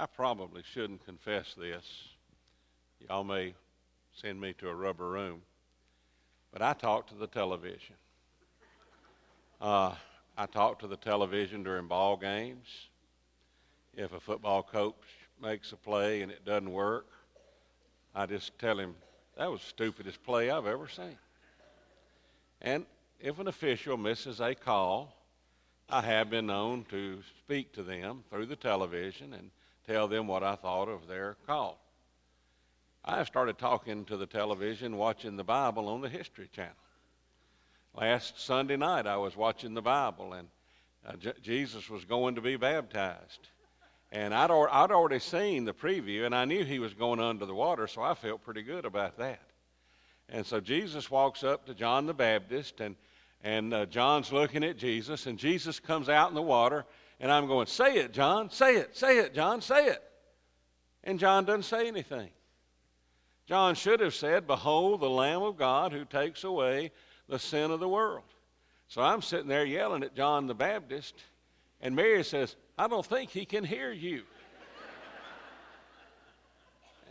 I probably shouldn't confess this. Y'all may send me to a rubber room. But I talk to the television. Uh, I talk to the television during ball games. If a football coach makes a play and it doesn't work, I just tell him, that was the stupidest play I've ever seen. And if an official misses a call, I have been known to speak to them through the television and tell them what I thought of their call. I started talking to the television, watching the Bible on the History Channel. Last Sunday night, I was watching the Bible, and uh, J- Jesus was going to be baptized. And I'd, or- I'd already seen the preview, and I knew he was going under the water, so I felt pretty good about that. And so Jesus walks up to John the Baptist, and, and uh, John's looking at Jesus, and Jesus comes out in the water, and I'm going, Say it, John, say it, say it, John, say it. And John doesn't say anything. John should have said, Behold, the Lamb of God who takes away the sin of the world. So I'm sitting there yelling at John the Baptist, and Mary says, I don't think he can hear you.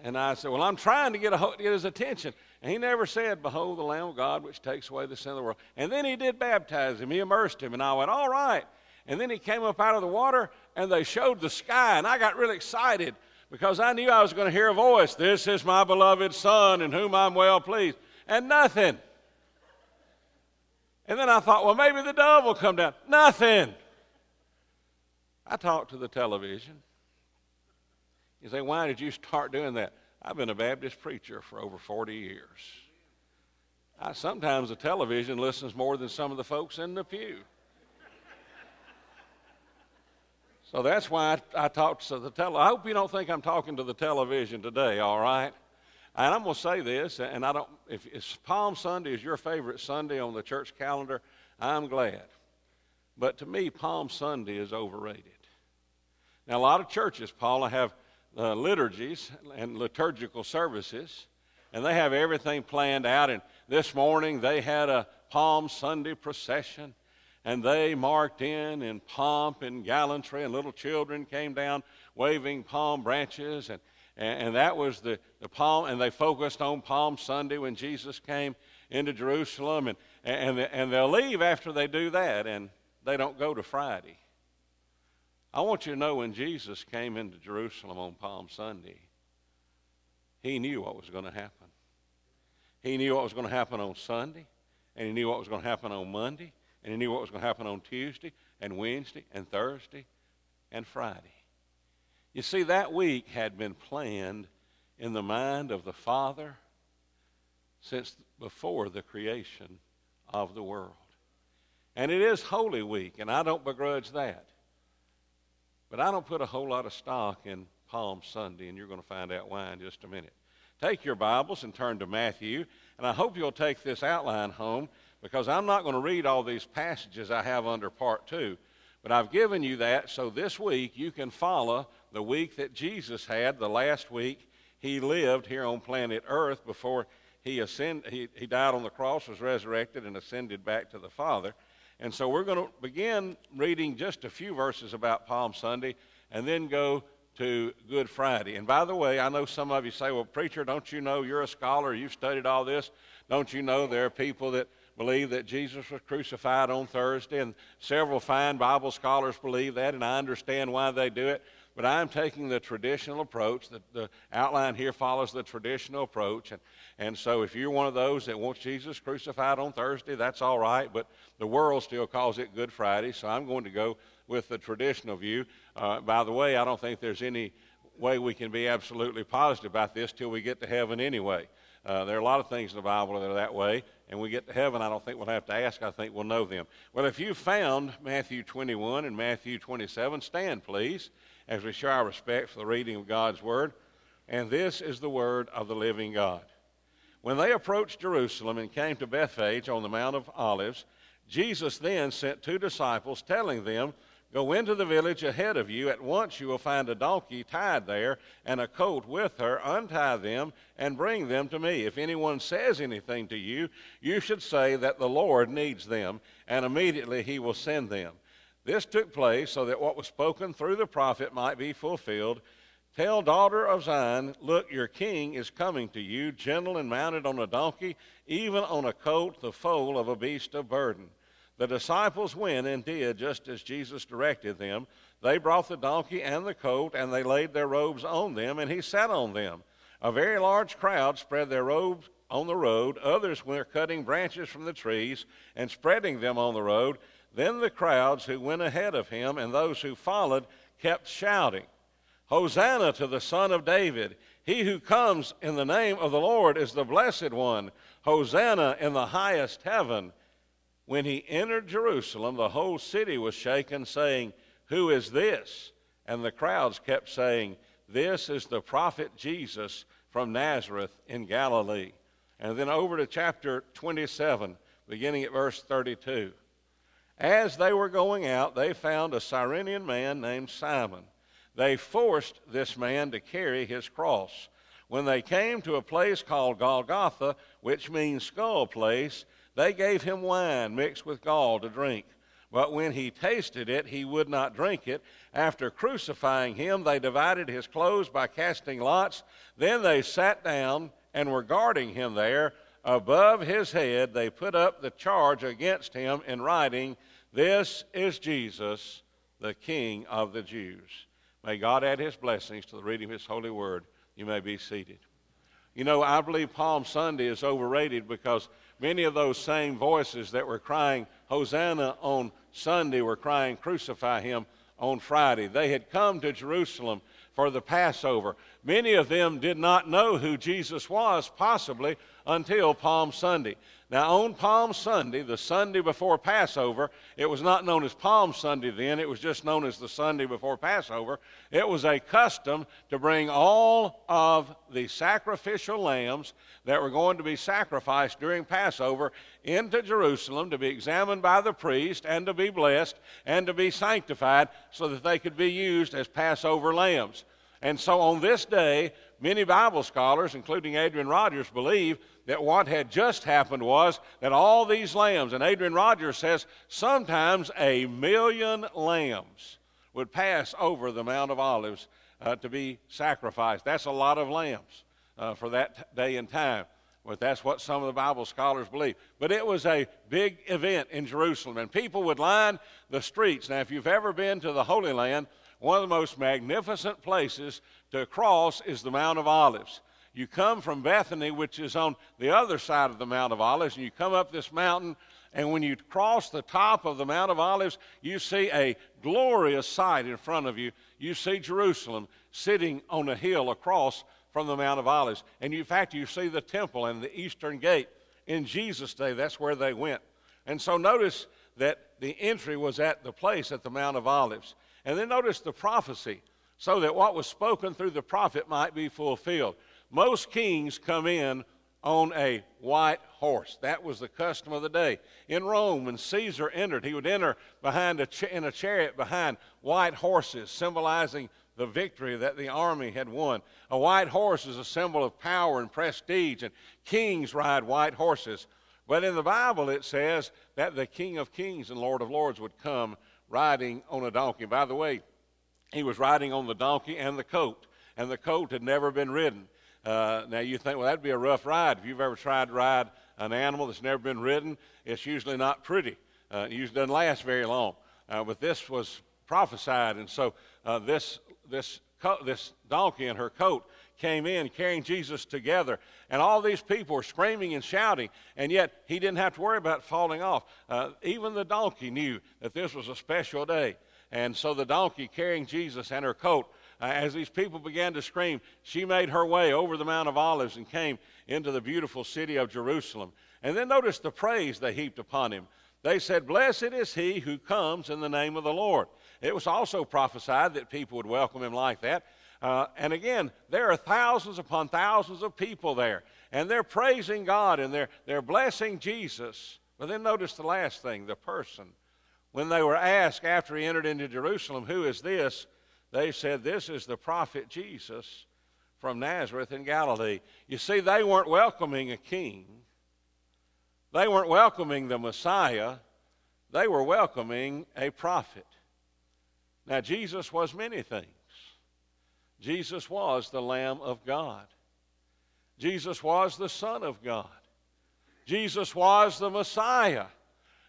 and I said, Well, I'm trying to get, a, get his attention. And he never said, Behold, the Lamb of God which takes away the sin of the world. And then he did baptize him, he immersed him, and I went, All right. And then he came up out of the water, and they showed the sky, and I got really excited because I knew I was going to hear a voice This is my beloved Son in whom I'm well pleased. And nothing. And then I thought, well, maybe the dove will come down. Nothing. I talked to the television. You say, why did you start doing that? I've been a Baptist preacher for over 40 years. I, sometimes the television listens more than some of the folks in the pew. So that's why I, I talked to the tele. I hope you don't think I'm talking to the television today, all right? And I'm going to say this, and I don't, if, if Palm Sunday is your favorite Sunday on the church calendar, I'm glad. But to me, Palm Sunday is overrated. Now, a lot of churches, Paula, have uh, liturgies and liturgical services, and they have everything planned out. And this morning they had a Palm Sunday procession, and they marked in in pomp and gallantry, and little children came down waving palm branches, and, and, and that was the, the palm, and they focused on Palm Sunday when Jesus came into Jerusalem, and, and, and they'll leave after they do that, and they don't go to Friday. I want you to know when Jesus came into Jerusalem on Palm Sunday, he knew what was going to happen. He knew what was going to happen on Sunday, and he knew what was going to happen on Monday, and he knew what was going to happen on Tuesday and Wednesday and Thursday and Friday. You see, that week had been planned in the mind of the Father since before the creation of the world. And it is Holy Week, and I don't begrudge that. But I don't put a whole lot of stock in Palm Sunday, and you're going to find out why in just a minute. Take your Bibles and turn to Matthew, and I hope you'll take this outline home because I'm not going to read all these passages I have under part two, but I've given you that so this week you can follow the week that Jesus had, the last week he lived here on planet Earth before he, ascend, he, he died on the cross, was resurrected, and ascended back to the Father. And so we're going to begin reading just a few verses about Palm Sunday and then go to Good Friday. And by the way, I know some of you say, well, preacher, don't you know you're a scholar, you've studied all this? Don't you know there are people that believe that Jesus was crucified on Thursday, and several fine Bible scholars believe that, and I understand why they do it. But I'm taking the traditional approach. The, the outline here follows the traditional approach. And, and so if you're one of those that wants Jesus crucified on Thursday, that's all right. But the world still calls it Good Friday. So I'm going to go with the traditional view. Uh, by the way, I don't think there's any way we can be absolutely positive about this till we get to heaven anyway. Uh, there are a lot of things in the Bible that are that way, and we get to heaven, I don't think we'll have to ask. I think we'll know them. Well, if you found Matthew 21 and Matthew 27, stand, please, as we show our respect for the reading of God's Word. And this is the Word of the living God. When they approached Jerusalem and came to Bethphage on the Mount of Olives, Jesus then sent two disciples, telling them, Go into the village ahead of you. At once you will find a donkey tied there and a colt with her. Untie them and bring them to me. If anyone says anything to you, you should say that the Lord needs them, and immediately he will send them. This took place so that what was spoken through the prophet might be fulfilled. Tell daughter of Zion, look, your king is coming to you, gentle and mounted on a donkey, even on a colt, the foal of a beast of burden. The disciples went and did just as Jesus directed them. They brought the donkey and the colt, and they laid their robes on them, and he sat on them. A very large crowd spread their robes on the road. Others were cutting branches from the trees and spreading them on the road. Then the crowds who went ahead of him and those who followed kept shouting. Hosanna to the Son of David. He who comes in the name of the Lord is the blessed one. Hosanna in the highest heaven. When he entered Jerusalem, the whole city was shaken, saying, Who is this? And the crowds kept saying, This is the prophet Jesus from Nazareth in Galilee. And then over to chapter 27, beginning at verse 32. As they were going out, they found a Cyrenian man named Simon they forced this man to carry his cross. When they came to a place called Golgotha, which means skull place, they gave him wine mixed with gall to drink. But when he tasted it, he would not drink it. After crucifying him, they divided his clothes by casting lots. Then they sat down and were guarding him there. Above his head, they put up the charge against him in writing, This is Jesus, the King of the Jews. May God add his blessings to the reading of his holy word. You may be seated. You know, I believe Palm Sunday is overrated because many of those same voices that were crying Hosanna on Sunday were crying Crucify him on Friday. They had come to Jerusalem for the Passover. Many of them did not know who Jesus was, possibly until Palm Sunday. Now, on Palm Sunday, the Sunday before Passover, it was not known as Palm Sunday then, it was just known as the Sunday before Passover. It was a custom to bring all of the sacrificial lambs that were going to be sacrificed during Passover into Jerusalem to be examined by the priest and to be blessed and to be sanctified so that they could be used as Passover lambs. And so on this day, many Bible scholars, including Adrian Rogers, believe that what had just happened was that all these lambs, and Adrian Rogers says sometimes a million lambs would pass over the Mount of Olives uh, to be sacrificed. That's a lot of lambs uh, for that day and time. But that's what some of the Bible scholars believe. But it was a big event in Jerusalem, and people would line the streets. Now, if you've ever been to the Holy Land, one of the most magnificent places to cross is the Mount of Olives you come from Bethany, which is on the other side of the Mount of Olives, and you come up this mountain, and when you cross the top of the Mount of Olives, you see a glorious sight in front of you. You see Jerusalem sitting on a hill across from the Mount of Olives. And in fact, you see the temple and the eastern gate. In Jesus' day, that's where they went. And so notice that the entry was at the place at the Mount of Olives. And then notice the prophecy, so that what was spoken through the prophet might be fulfilled. Most kings come in on a white horse. That was the custom of the day. In Rome, when Caesar entered, he would enter behind a in a chariot behind white horses, symbolizing the victory that the army had won. A white horse is a symbol of power and prestige, and kings ride white horses. But in the Bible, it says that the King of Kings and Lord of Lords would come riding on a donkey. By the way, he was riding on the donkey and the coat, and the coat had never been ridden. Uh, now you think, well, that'd be a rough ride. If you've ever tried to ride an animal that's never been ridden, it's usually not pretty. Uh, it usually doesn't last very long. Uh, but this was prophesied, and so uh, this this co- this donkey and her coat came in carrying Jesus together, and all these people were screaming and shouting, and yet he didn't have to worry about falling off. Uh, even the donkey knew that this was a special day, and so the donkey carrying Jesus and her coat uh, as these people began to scream, she made her way over the Mount of Olives and came into the beautiful city of Jerusalem. And then notice the praise they heaped upon him. They said, Blessed is he who comes in the name of the Lord. It was also prophesied that people would welcome him like that. Uh, and again, there are thousands upon thousands of people there, and they're praising God and they're, they're blessing Jesus. But then notice the last thing the person. When they were asked after he entered into Jerusalem, Who is this? They said, This is the prophet Jesus from Nazareth in Galilee. You see, they weren't welcoming a king, they weren't welcoming the Messiah, they were welcoming a prophet. Now, Jesus was many things. Jesus was the Lamb of God. Jesus was the Son of God. Jesus was the Messiah.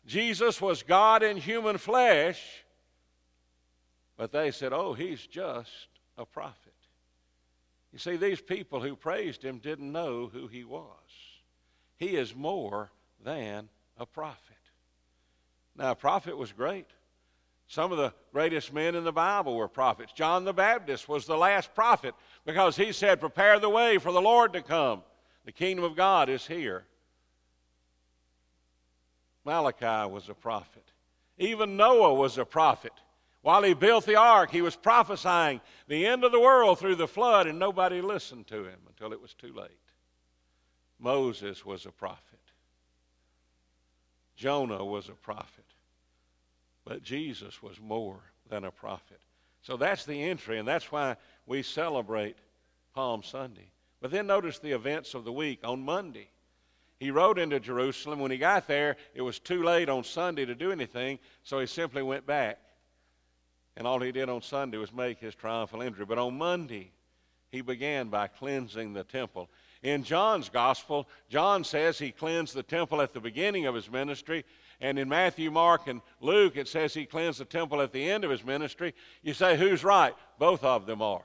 Jesus was God in human flesh. But they said, oh, he's just a prophet. You see, these people who praised him didn't know who he was. He is more than a prophet. Now, a prophet was great. Some of the greatest men in the Bible were prophets. John the Baptist was the last prophet because he said, Prepare the way for the Lord to come. The kingdom of God is here. Malachi was a prophet. Even Noah was a prophet. While he built the ark, he was prophesying the end of the world through the flood, and nobody listened to him until it was too late. Moses was a prophet. Jonah was a prophet. Jesus was more than a prophet. So that's the entry, and that's why we celebrate Palm Sunday. But then notice the events of the week. On Monday, he rode into Jerusalem. When he got there, it was too late on Sunday to do anything, so he simply went back. And all he did on Sunday was make his triumphal entry. But on Monday, he began by cleansing the temple. In John's gospel, John says he cleansed the temple at the beginning of his ministry, and in Matthew, Mark, and Luke, it says he cleansed the temple at the end of his ministry. You say, who's right? Both of them are.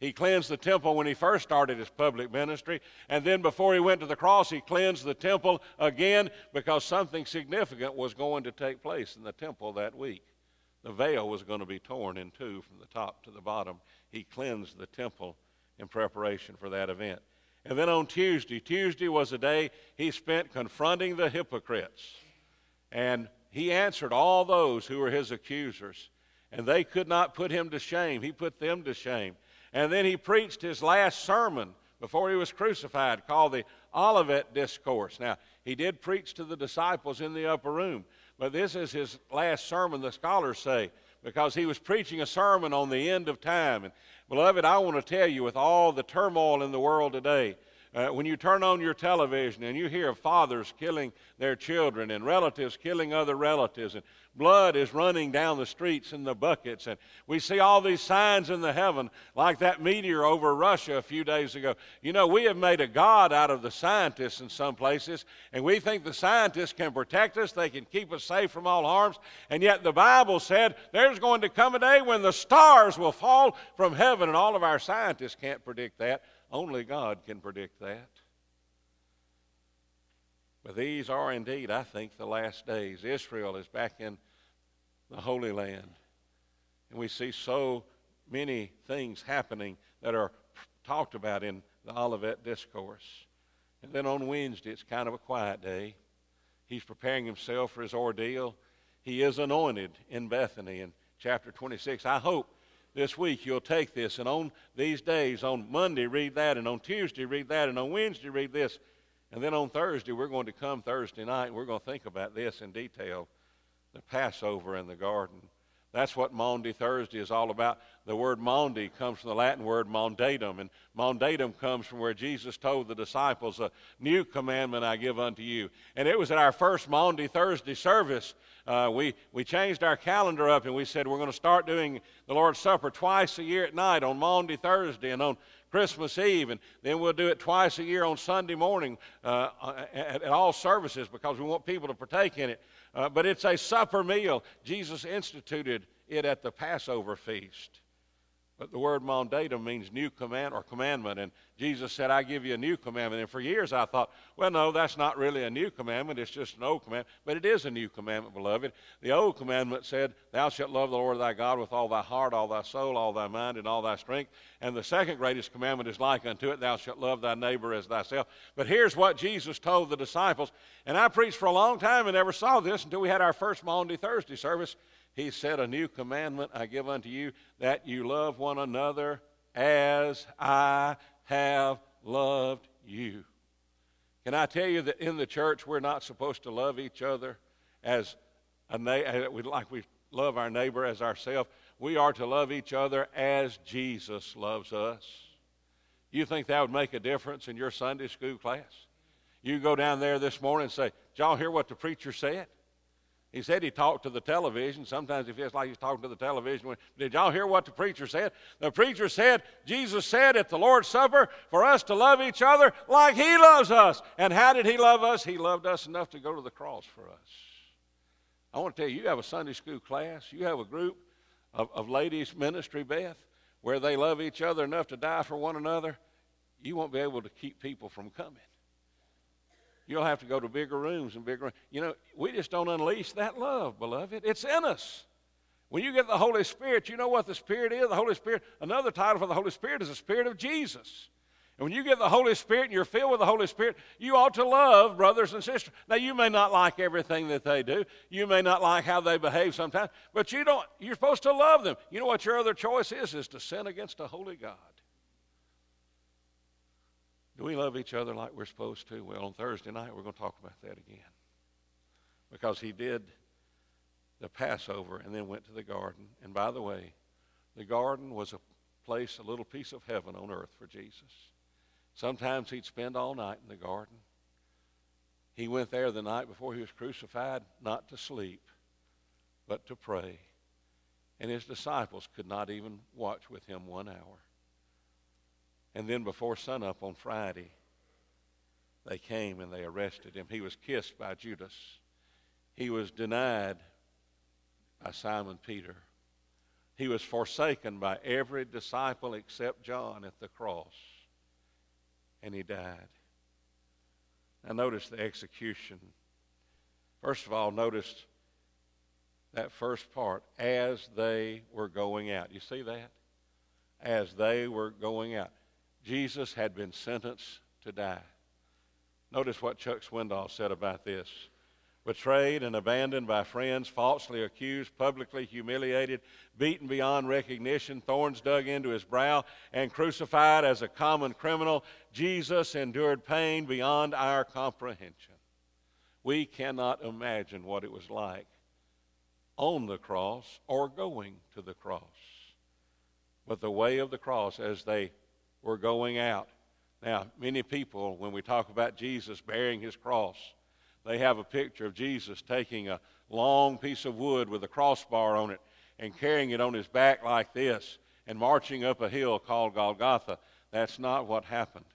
He cleansed the temple when he first started his public ministry, and then before he went to the cross, he cleansed the temple again because something significant was going to take place in the temple that week. The veil was going to be torn in two from the top to the bottom. He cleansed the temple in preparation for that event. And then on Tuesday, Tuesday was a day he spent confronting the hypocrites. And he answered all those who were his accusers, and they could not put him to shame. He put them to shame. And then he preached his last sermon before he was crucified, called the Olivet Discourse. Now, he did preach to the disciples in the upper room, but this is his last sermon, the scholars say, because he was preaching a sermon on the end of time. And, beloved, I want to tell you, with all the turmoil in the world today, uh, when you turn on your television and you hear fathers killing their children and relatives killing other relatives and blood is running down the streets in the buckets and we see all these signs in the heaven like that meteor over Russia a few days ago. You know, we have made a god out of the scientists in some places and we think the scientists can protect us, they can keep us safe from all harms, and yet the Bible said there's going to come a day when the stars will fall from heaven and all of our scientists can't predict that. Only God can predict that. But these are indeed, I think, the last days. Israel is back in the Holy Land. And we see so many things happening that are talked about in the Olivet Discourse. And then on Wednesday, it's kind of a quiet day. He's preparing himself for his ordeal. He is anointed in Bethany in chapter 26. I hope this week you'll take this and on these days, on Monday, read that, and on Tuesday, read that, and on Wednesday, read this. And then on Thursday, we're going to come Thursday night and we're going to think about this in detail the Passover in the garden. That's what Maundy Thursday is all about. The word Maundy comes from the Latin word mandatum, and mandatum comes from where Jesus told the disciples, A new commandment I give unto you. And it was at our first Maundy Thursday service. Uh, we, we changed our calendar up and we said we're going to start doing the Lord's Supper twice a year at night on Maundy Thursday and on Christmas Eve, and then we'll do it twice a year on Sunday morning uh, at, at, all services because we want people to partake in it. Uh, but it's a supper meal. Jesus instituted it at the Passover feast. But the word mandatum means new command or commandment. And Jesus said, I give you a new commandment. And for years I thought, well, no, that's not really a new commandment. It's just an old commandment. But it is a new commandment, beloved. The old commandment said, Thou shalt love the Lord thy God with all thy heart, all thy soul, all thy mind, and all thy strength. And the second greatest commandment is like unto it, Thou shalt love thy neighbor as thyself. But here's what Jesus told the disciples. And I preached for a long time and never saw this until we had our first Maundy Thursday service. He said, A new commandment I give unto you, that you love one another as I have loved you. Can I tell you that in the church we're not supposed to love each other as a na- uh, like we love our neighbor as ourselves? We are to love each other as Jesus loves us. You think that would make a difference in your Sunday school class? You go down there this morning and say, Did y'all hear what the preacher said? He said he talked to the television. Sometimes he feels like he's talking to the television. Did y'all hear what the preacher said? The preacher said, Jesus said at the Lord's Supper for us to love each other like he loves us. And how did he love us? He loved us enough to go to the cross for us. I want to tell you, you have a Sunday school class, you have a group of, of ladies' ministry, Beth, where they love each other enough to die for one another. You won't be able to keep people from coming. You'll have to go to bigger rooms and bigger. Rooms. You know, we just don't unleash that love, beloved. It's in us. When you get the Holy Spirit, you know what the Spirit is? The Holy Spirit, another title for the Holy Spirit is the Spirit of Jesus. And when you get the Holy Spirit and you're filled with the Holy Spirit, you ought to love brothers and sisters. Now, you may not like everything that they do. You may not like how they behave sometimes, but you don't, you're supposed to love them. You know what your other choice is? Is to sin against a holy God. Do we love each other like we're supposed to? Well, on Thursday night, we're going to talk about that again. Because he did the Passover and then went to the garden. And by the way, the garden was a place, a little piece of heaven on earth for Jesus. Sometimes he'd spend all night in the garden. He went there the night before he was crucified, not to sleep, but to pray. And his disciples could not even watch with him one hour. And then before sunup on Friday, they came and they arrested him. He was kissed by Judas. He was denied by Simon Peter. He was forsaken by every disciple except John at the cross. And he died. Now, notice the execution. First of all, notice that first part as they were going out. You see that? As they were going out. Jesus had been sentenced to die. Notice what Chuck Swindoll said about this. Betrayed and abandoned by friends, falsely accused, publicly humiliated, beaten beyond recognition, thorns dug into his brow, and crucified as a common criminal, Jesus endured pain beyond our comprehension. We cannot imagine what it was like on the cross or going to the cross. But the way of the cross, as they were going out. Now, many people, when we talk about Jesus bearing his cross, they have a picture of Jesus taking a long piece of wood with a crossbar on it and carrying it on his back like this and marching up a hill called Golgotha. That's not what happened.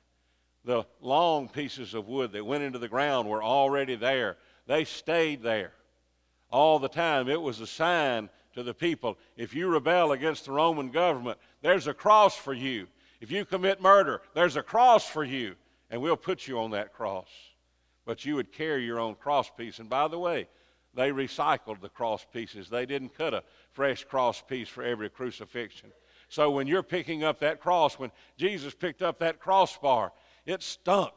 The long pieces of wood that went into the ground were already there. They stayed there all the time. It was a sign to the people if you rebel against the Roman government, there's a cross for you. If you commit murder, there's a cross for you, and we'll put you on that cross. But you would carry your own cross piece. And by the way, they recycled the cross pieces. They didn't cut a fresh cross piece for every crucifixion. So when you're picking up that cross, when Jesus picked up that crossbar, it stunk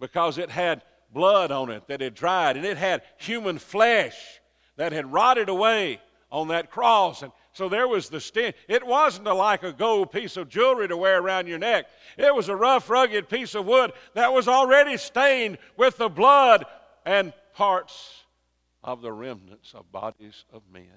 because it had blood on it that had dried, and it had human flesh that had rotted away on that cross. And so there was the stench. It wasn't a, like a gold piece of jewelry to wear around your neck. It was a rough, rugged piece of wood that was already stained with the blood and parts of the remnants of bodies of men.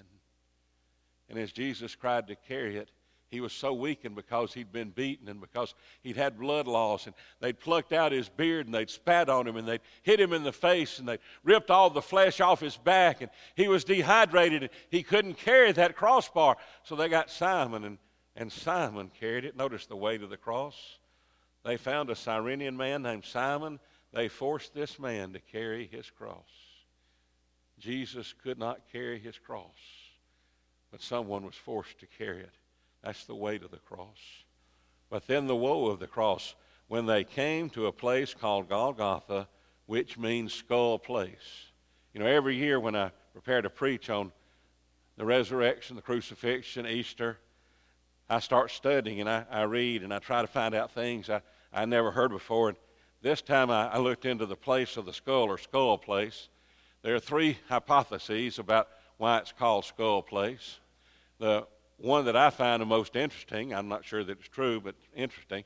And as Jesus cried to carry it, he was so weakened because he'd been beaten and because he'd had blood loss. And they'd plucked out his beard and they'd spat on him and they'd hit him in the face and they'd ripped all the flesh off his back. And he was dehydrated and he couldn't carry that crossbar. So they got Simon and, and Simon carried it. Notice the weight of the cross. They found a Cyrenian man named Simon. They forced this man to carry his cross. Jesus could not carry his cross, but someone was forced to carry it. That's the weight of the cross. But then the woe of the cross, when they came to a place called Golgotha, which means skull place. You know, every year when I prepare to preach on the resurrection, the crucifixion, Easter, I start studying and I, I read and I try to find out things I, I never heard before. And this time I, I looked into the place of the skull or skull place. There are three hypotheses about why it's called skull place. The one that I find the most interesting, I'm not sure that it's true, but interesting,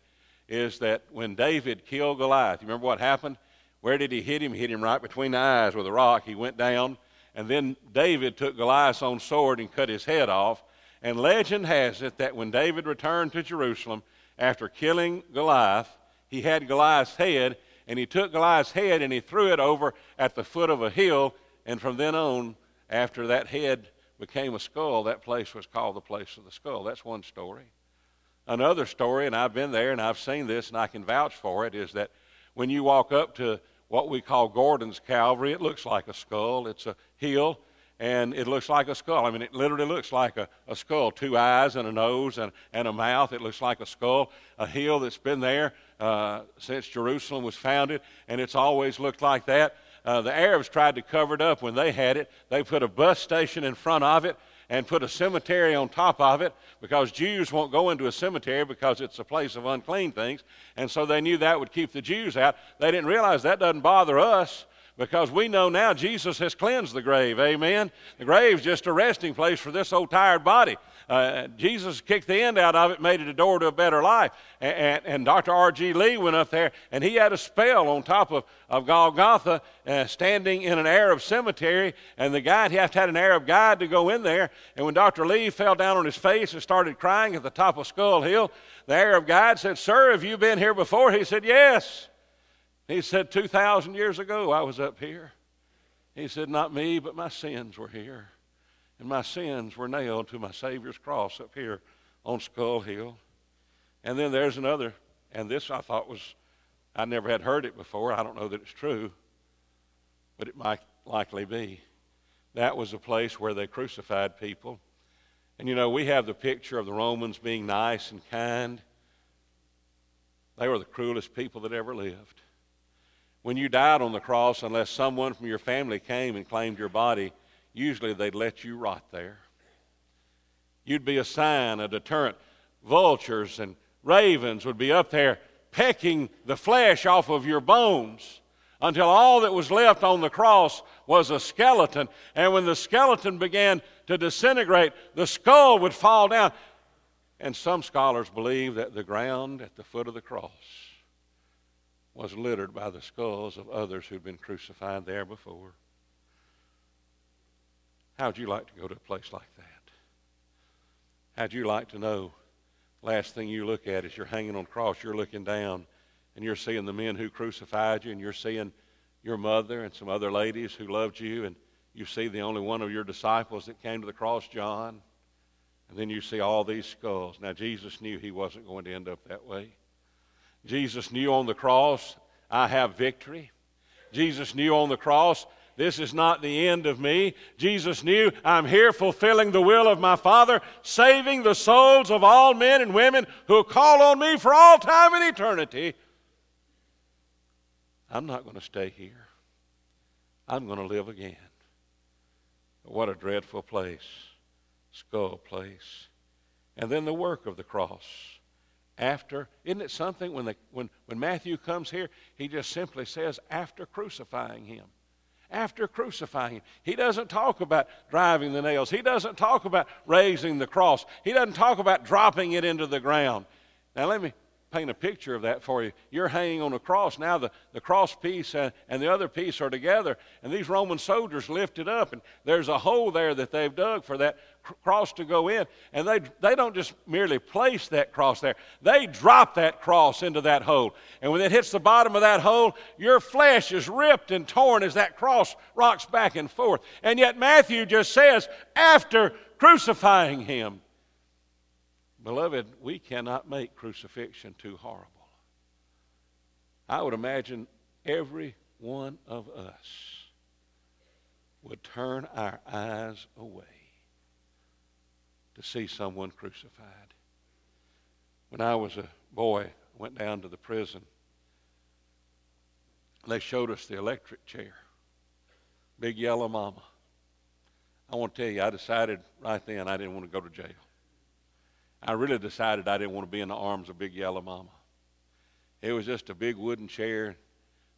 is that when David killed Goliath, you remember what happened? Where did he hit him? He hit him right between the eyes with a rock. He went down, and then David took Goliath's own sword and cut his head off. And legend has it that when David returned to Jerusalem after killing Goliath, he had Goliath's head, and he took Goliath's head and he threw it over at the foot of a hill, and from then on, after that head became a skull, that place was called the place of the skull. That's one story. Another story, and I've been there and I've seen this and I can vouch for it, is that when you walk up to what we call Gordon's Calvary, it looks like a skull. It's a hill and it looks like a skull. I mean, it literally looks like a, a skull two eyes and a nose and, and a mouth. It looks like a skull, a hill that's been there uh, since Jerusalem was founded, and it's always looked like that. Uh, the Arabs tried to cover it up when they had it. They put a bus station in front of it and put a cemetery on top of it because Jews won't go into a cemetery because it's a place of unclean things. And so they knew that would keep the Jews out. They didn't realize that doesn't bother us because we know now Jesus has cleansed the grave. Amen. The grave's just a resting place for this old tired body. Uh, Jesus kicked the end out of it, made it a door to a better life. And, and, and Dr. R.G. Lee went up there, and he had a spell on top of, of Golgotha, uh, standing in an Arab cemetery. And the guide, he had to have an Arab guide to go in there. And when Dr. Lee fell down on his face and started crying at the top of Skull Hill, the Arab guide said, Sir, have you been here before? He said, Yes. He said, 2,000 years ago, I was up here. He said, Not me, but my sins were here. And my sins were nailed to my Savior's cross up here on Skull Hill. And then there's another, and this I thought was, I never had heard it before. I don't know that it's true, but it might likely be. That was a place where they crucified people. And you know, we have the picture of the Romans being nice and kind. They were the cruelest people that ever lived. When you died on the cross, unless someone from your family came and claimed your body, usually they'd let you rot there. You'd be a sign, a deterrent. Vultures and ravens would be up there pecking the flesh off of your bones until all that was left on the cross was a skeleton. And when the skeleton began to disintegrate, the skull would fall down. And some scholars believe that the ground at the foot of the cross was littered by the skulls of others who'd been crucified there before. How'd you like to go to a place like that? How'd you like to know? Last thing you look at is you're hanging on the cross, you're looking down, and you're seeing the men who crucified you, and you're seeing your mother and some other ladies who loved you, and you see the only one of your disciples that came to the cross, John, and then you see all these skulls. Now, Jesus knew he wasn't going to end up that way. Jesus knew on the cross, I have victory. Jesus knew on the cross, this is not the end of me. Jesus knew I'm here fulfilling the will of my Father, saving the souls of all men and women who call on me for all time and eternity. I'm not going to stay here. I'm going to live again. What a dreadful place, skull place. And then the work of the cross after. Isn't it something when, the, when, when Matthew comes here, he just simply says, after crucifying him. After crucifying him. He doesn't talk about driving the nails. He doesn't talk about raising the cross. He doesn't talk about dropping it into the ground. Now, let me paint a picture of that for you. You're hanging on a cross. Now, the, the cross piece and, and the other piece are together, and these Roman soldiers lift it up, and there's a hole there that they've dug for that cross to go in. And they, they don't just merely place that cross there, they drop that cross into that hole. And when it hits the bottom of that hole, your flesh is ripped and torn as that cross rocks back and forth. And yet, Matthew just says, after crucifying him, Beloved, we cannot make crucifixion too horrible. I would imagine every one of us would turn our eyes away to see someone crucified. When I was a boy, I went down to the prison. They showed us the electric chair, big yellow mama. I want to tell you, I decided right then I didn't want to go to jail. I really decided I didn't want to be in the arms of Big Yellow Mama. It was just a big wooden chair.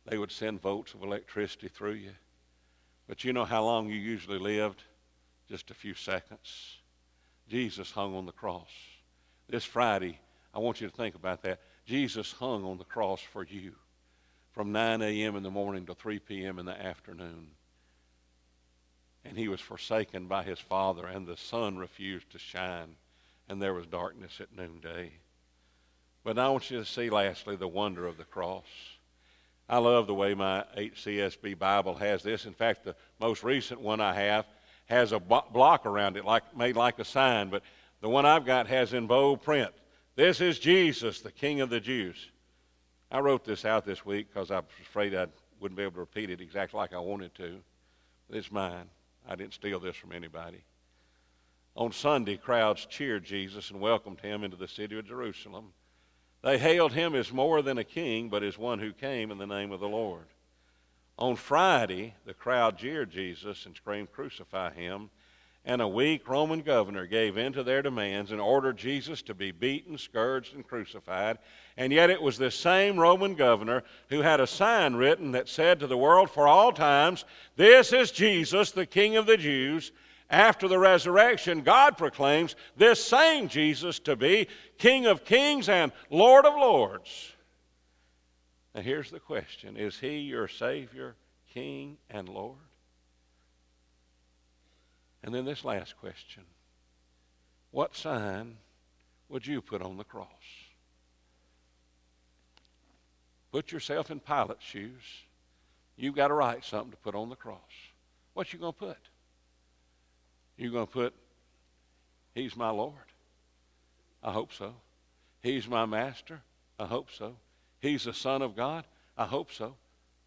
They would send volts of electricity through you. But you know how long you usually lived? Just a few seconds. Jesus hung on the cross. This Friday, I want you to think about that. Jesus hung on the cross for you from 9 a.m. in the morning to 3 p.m. in the afternoon. And he was forsaken by his Father, and the sun refused to shine and there was darkness at noonday. But I want you to see, lastly, the wonder of the cross. I love the way my HCSB Bible has this. In fact, the most recent one I have has a block around it, like made like a sign, but the one I've got has in bold print. This is Jesus, the King of the Jews. I wrote this out this week because I was afraid I wouldn't be able to repeat it exactly like I wanted to. It's mine. I didn't steal this from anybody. On Sunday, crowds cheered Jesus and welcomed him into the city of Jerusalem. They hailed him as more than a king, but as one who came in the name of the Lord. On Friday, the crowd jeered Jesus and screamed, Crucify him. And a weak Roman governor gave in to their demands and ordered Jesus to be beaten, scourged, and crucified. And yet it was this same Roman governor who had a sign written that said to the world for all times, This is Jesus, the King of the Jews. After the resurrection, God proclaims this same Jesus to be King of kings and Lord of lords. Now here's the question Is he your Savior, King, and Lord? And then this last question What sign would you put on the cross? Put yourself in Pilate's shoes. You've got to write something to put on the cross. What you going to put? You going to put, He's my Lord? I hope so. He's my master? I hope so. He's the Son of God? I hope so.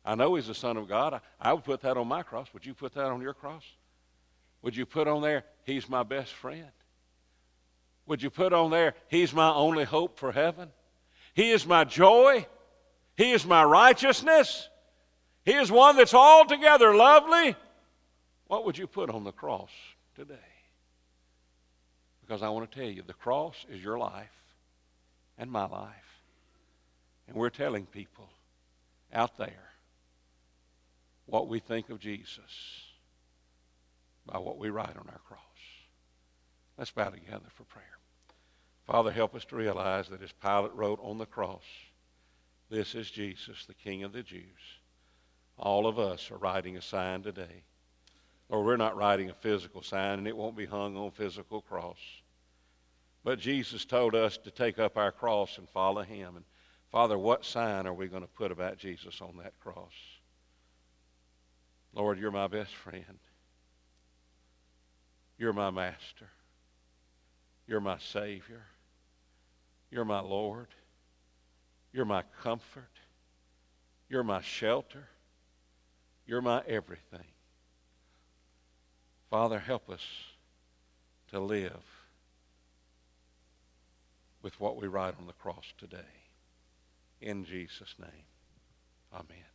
I know He's the Son of God. I, I would put that on my cross. Would you put that on your cross? Would you put on there, He's my best friend? Would you put on there, He's my only hope for heaven? He is my joy. He is my righteousness. He is one that's altogether lovely. What would you put on the cross today? Because I want to tell you, the cross is your life and my life. And we're telling people out there what we think of Jesus by what we write on our cross. Let's bow together for prayer. Father, help us to realize that as Pilate wrote on the cross, this is Jesus, the King of the Jews. All of us are writing a sign today. Or we're not writing a physical sign, and it won't be hung on physical cross. But Jesus told us to take up our cross and follow him. And Father, what sign are we going to put about Jesus on that cross? Lord, you're my best friend. You're my master. You're my Savior. You're my Lord. You're my comfort. You're my shelter. You're my everything. Father, help us to live with what we write on the cross today. In Jesus' name, amen.